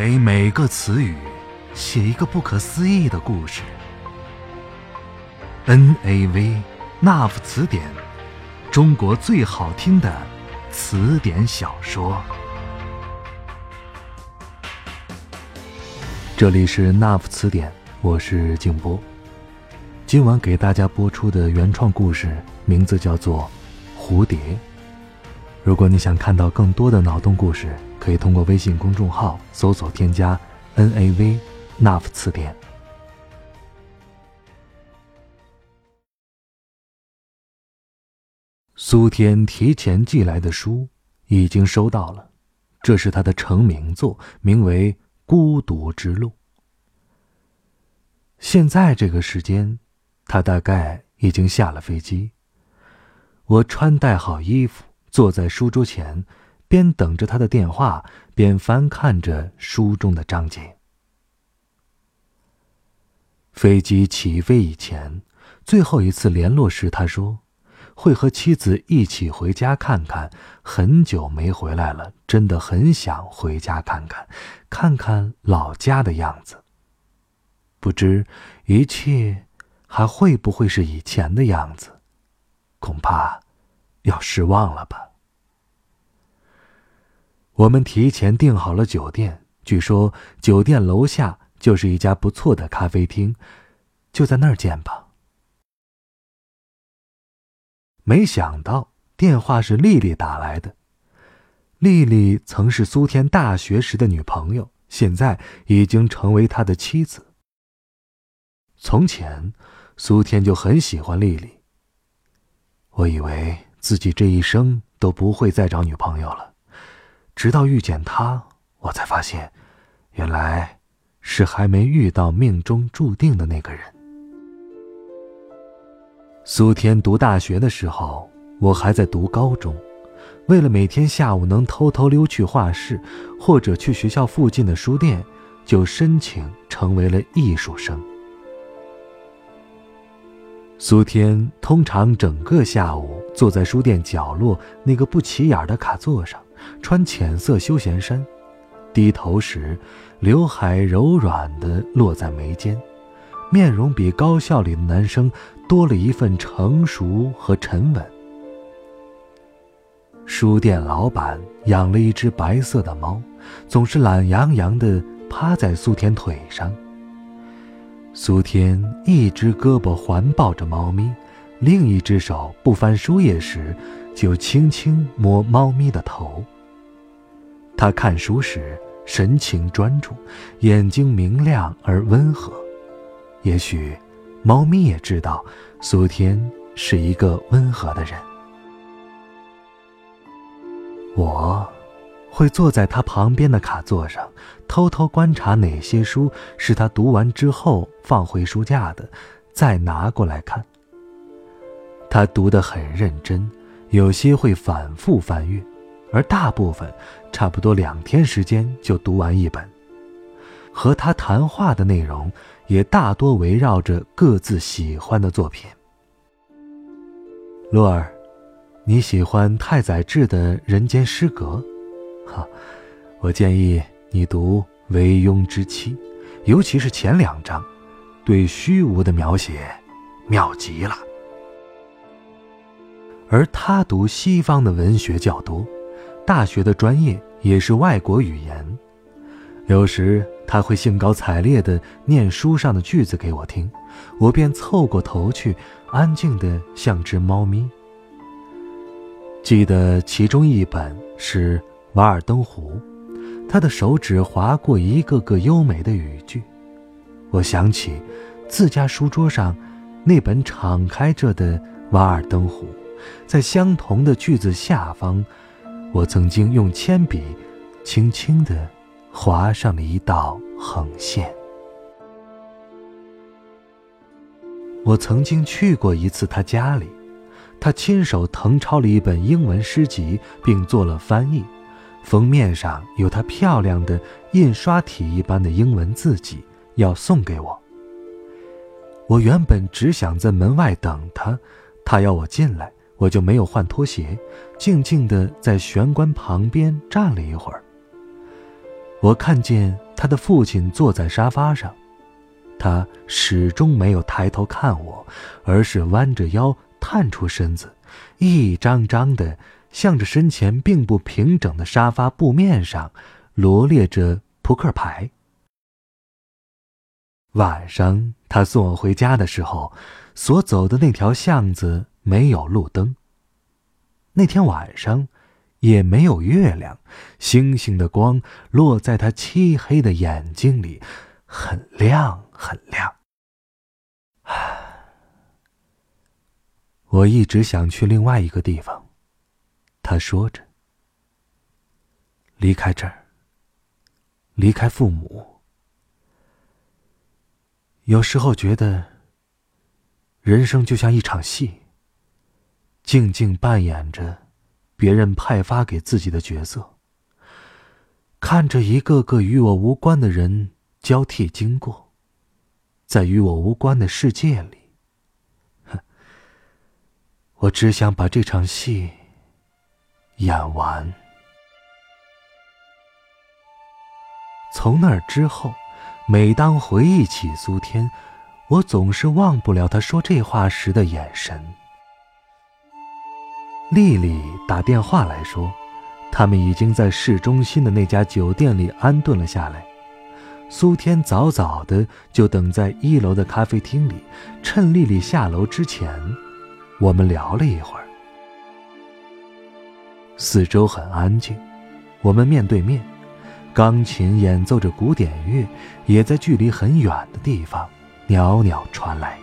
给每个词语写一个不可思议的故事。N A V 那夫词典，中国最好听的词典小说。这里是那夫词典，我是静波。今晚给大家播出的原创故事名字叫做《蝴蝶》。如果你想看到更多的脑洞故事，可以通过微信公众号搜索添加 “n a v”，那夫词典。苏天提前寄来的书已经收到了，这是他的成名作，名为《孤独之路》。现在这个时间，他大概已经下了飞机。我穿戴好衣服。坐在书桌前，边等着他的电话，边翻看着书中的章节。飞机起飞以前，最后一次联络时，他说会和妻子一起回家看看。很久没回来了，真的很想回家看看，看看老家的样子。不知一切还会不会是以前的样子？恐怕。要失望了吧？我们提前订好了酒店，据说酒店楼下就是一家不错的咖啡厅，就在那儿见吧。没想到电话是丽丽打来的。丽丽曾是苏天大学时的女朋友，现在已经成为他的妻子。从前，苏天就很喜欢丽丽。我以为。自己这一生都不会再找女朋友了，直到遇见他，我才发现，原来是还没遇到命中注定的那个人。苏天读大学的时候，我还在读高中，为了每天下午能偷偷溜去画室，或者去学校附近的书店，就申请成为了艺术生。苏天通常整个下午坐在书店角落那个不起眼的卡座上，穿浅色休闲衫，低头时，刘海柔软地落在眉间，面容比高校里的男生多了一份成熟和沉稳。书店老板养了一只白色的猫，总是懒洋洋地趴在苏天腿上。苏天一只胳膊环抱着猫咪，另一只手不翻书页时，就轻轻摸猫咪的头。他看书时神情专注，眼睛明亮而温和。也许，猫咪也知道苏天是一个温和的人。我。会坐在他旁边的卡座上，偷偷观察哪些书是他读完之后放回书架的，再拿过来看。他读得很认真，有些会反复翻阅，而大部分差不多两天时间就读完一本。和他谈话的内容也大多围绕着各自喜欢的作品。洛儿，你喜欢太宰治的《人间失格》？哈，我建议你读《为庸之妻》，尤其是前两章，对虚无的描写妙极了。而他读西方的文学较多，大学的专业也是外国语言，有时他会兴高采烈地念书上的句子给我听，我便凑过头去，安静的像只猫咪。记得其中一本是。《瓦尔登湖》，他的手指划过一个个优美的语句，我想起自家书桌上那本敞开着的《瓦尔登湖》，在相同的句子下方，我曾经用铅笔轻轻地划上了一道横线。我曾经去过一次他家里，他亲手誊抄了一本英文诗集，并做了翻译。封面上有他漂亮的印刷体一般的英文字迹，要送给我。我原本只想在门外等他，他要我进来，我就没有换拖鞋，静静地在玄关旁边站了一会儿。我看见他的父亲坐在沙发上，他始终没有抬头看我，而是弯着腰探出身子，一张张的向着身前并不平整的沙发布面上罗列着扑克牌。晚上他送我回家的时候，所走的那条巷子没有路灯。那天晚上。也没有月亮，星星的光落在他漆黑的眼睛里，很亮很亮。我一直想去另外一个地方，他说着，离开这儿，离开父母。有时候觉得，人生就像一场戏，静静扮演着。别人派发给自己的角色，看着一个个与我无关的人交替经过，在与我无关的世界里，哼，我只想把这场戏演完。从那之后，每当回忆起苏天，我总是忘不了他说这话时的眼神。丽丽打电话来说，他们已经在市中心的那家酒店里安顿了下来。苏天早早的就等在一楼的咖啡厅里，趁丽丽下楼之前，我们聊了一会儿。四周很安静，我们面对面，钢琴演奏着古典乐，也在距离很远的地方袅袅传来。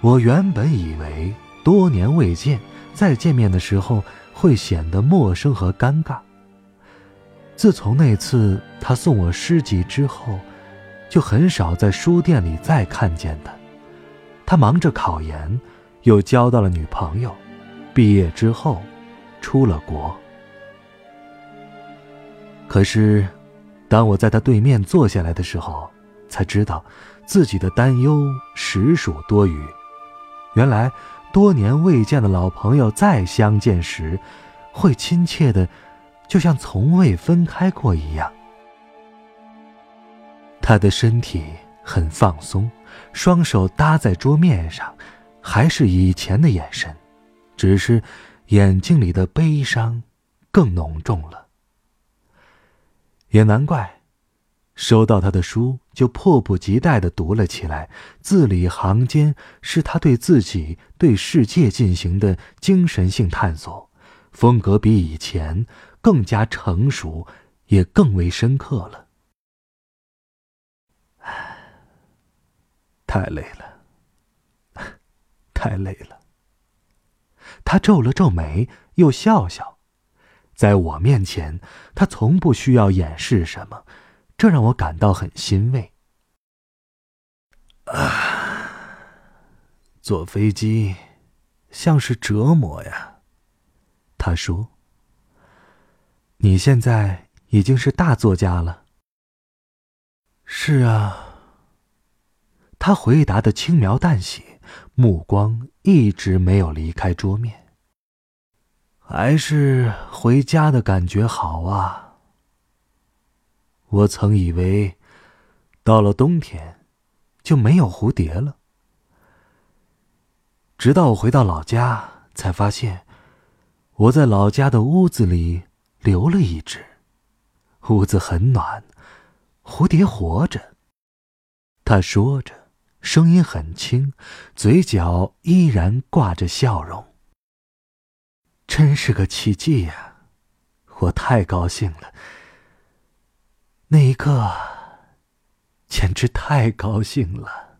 我原本以为。多年未见，再见面的时候会显得陌生和尴尬。自从那次他送我诗集之后，就很少在书店里再看见他。他忙着考研，又交到了女朋友，毕业之后出了国。可是，当我在他对面坐下来的时候，才知道自己的担忧实属多余。原来。多年未见的老朋友再相见时，会亲切的，就像从未分开过一样。他的身体很放松，双手搭在桌面上，还是以前的眼神，只是眼睛里的悲伤更浓重了。也难怪。收到他的书，就迫不及待地读了起来。字里行间是他对自己、对世界进行的精神性探索，风格比以前更加成熟，也更为深刻了。太累了，太累了。他皱了皱眉，又笑笑，在我面前，他从不需要掩饰什么。这让我感到很欣慰。啊，坐飞机像是折磨呀。他说：“你现在已经是大作家了。”是啊。他回答的轻描淡写，目光一直没有离开桌面。还是回家的感觉好啊。我曾以为，到了冬天，就没有蝴蝶了。直到我回到老家，才发现，我在老家的屋子里留了一只。屋子很暖，蝴蝶活着。他说着，声音很轻，嘴角依然挂着笑容。真是个奇迹呀！我太高兴了。那一刻，简直太高兴了。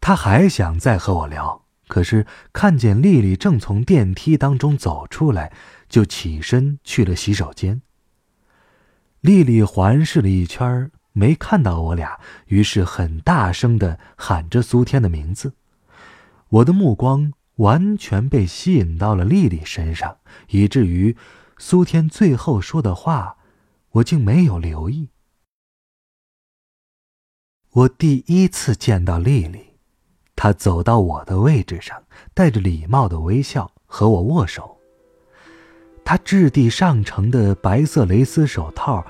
他还想再和我聊，可是看见丽丽正从电梯当中走出来，就起身去了洗手间。丽丽环视了一圈，没看到我俩，于是很大声的喊着苏天的名字。我的目光完全被吸引到了丽丽身上，以至于苏天最后说的话。我竟没有留意。我第一次见到丽丽，她走到我的位置上，带着礼貌的微笑和我握手。她质地上乘的白色蕾丝手套，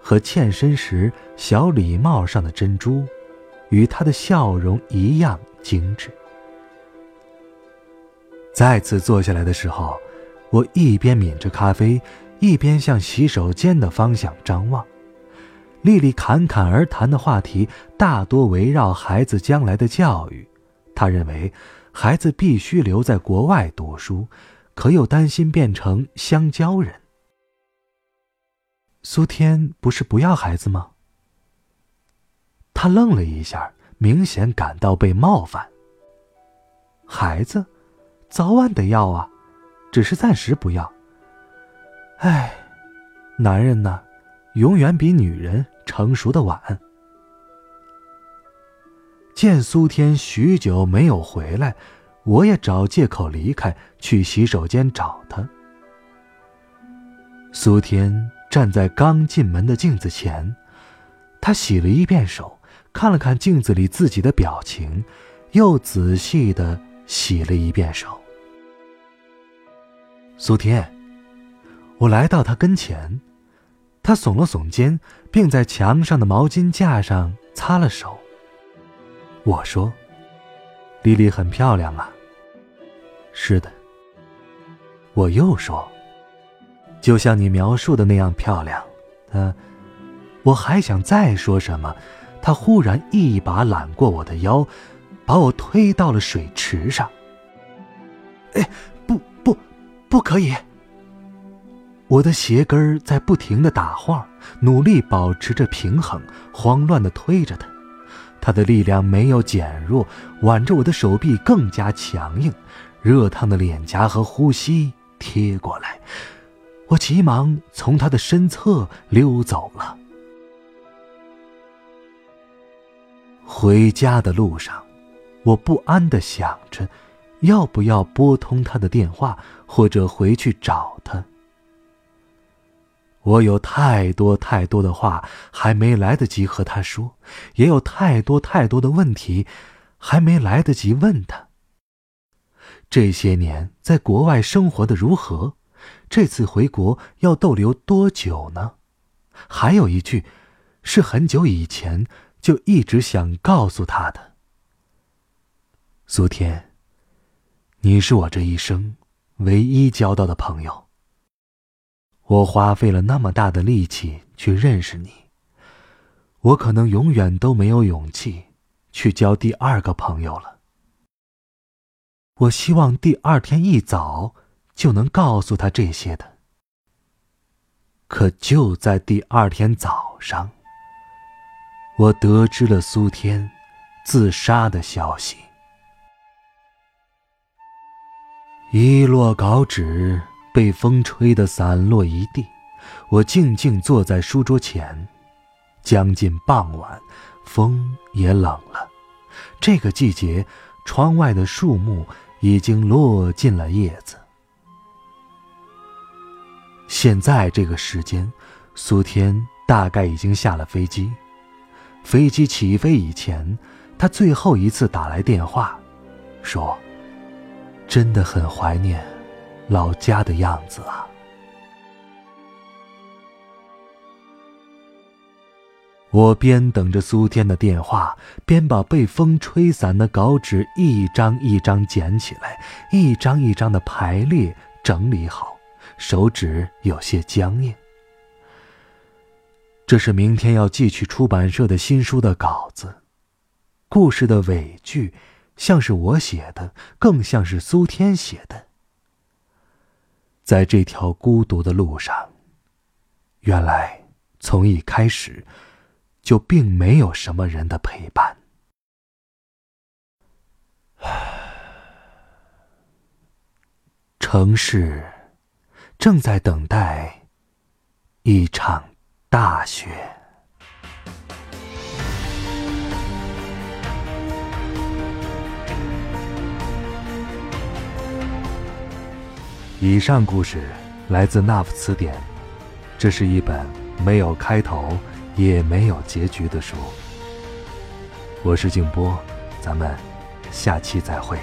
和欠身时小礼帽上的珍珠，与她的笑容一样精致。再次坐下来的时候，我一边抿着咖啡，一边向洗手间的方向张望。丽丽侃侃而谈的话题大多围绕孩子将来的教育，她认为孩子必须留在国外读书。可又担心变成香蕉人。苏天不是不要孩子吗？他愣了一下，明显感到被冒犯。孩子，早晚得要啊，只是暂时不要。唉，男人呢，永远比女人成熟的晚。见苏天许久没有回来。我也找借口离开，去洗手间找他。苏天站在刚进门的镜子前，他洗了一遍手，看了看镜子里自己的表情，又仔细的洗了一遍手。苏天，我来到他跟前，他耸了耸肩，并在墙上的毛巾架上擦了手。我说：“丽丽很漂亮啊。”是的，我又说，就像你描述的那样漂亮。他，我还想再说什么，他忽然一把揽过我的腰，把我推到了水池上。哎，不不，不可以！我的鞋跟在不停的打晃，努力保持着平衡，慌乱的推着他。他的力量没有减弱，挽着我的手臂更加强硬。热烫的脸颊和呼吸贴过来，我急忙从他的身侧溜走了。回家的路上，我不安的想着，要不要拨通他的电话，或者回去找他。我有太多太多的话还没来得及和他说，也有太多太多的问题还没来得及问他。这些年在国外生活的如何？这次回国要逗留多久呢？还有一句，是很久以前就一直想告诉他的。苏天，你是我这一生唯一交到的朋友。我花费了那么大的力气去认识你，我可能永远都没有勇气去交第二个朋友了。我希望第二天一早就能告诉他这些的。可就在第二天早上，我得知了苏天自杀的消息。一摞稿纸被风吹得散落一地，我静静坐在书桌前。将近傍晚，风也冷了。这个季节，窗外的树木。已经落尽了叶子。现在这个时间，苏天大概已经下了飞机。飞机起飞以前，他最后一次打来电话，说：“真的很怀念老家的样子啊。”我边等着苏天的电话，边把被风吹散的稿纸一张一张捡起来，一张一张的排列整理好，手指有些僵硬。这是明天要寄去出版社的新书的稿子，故事的尾句，像是我写的，更像是苏天写的。在这条孤独的路上，原来从一开始。就并没有什么人的陪伴。城市正在等待一场大雪。以上故事来自《那夫词典》，这是一本没有开头。也没有结局的书。我是静波，咱们下期再会。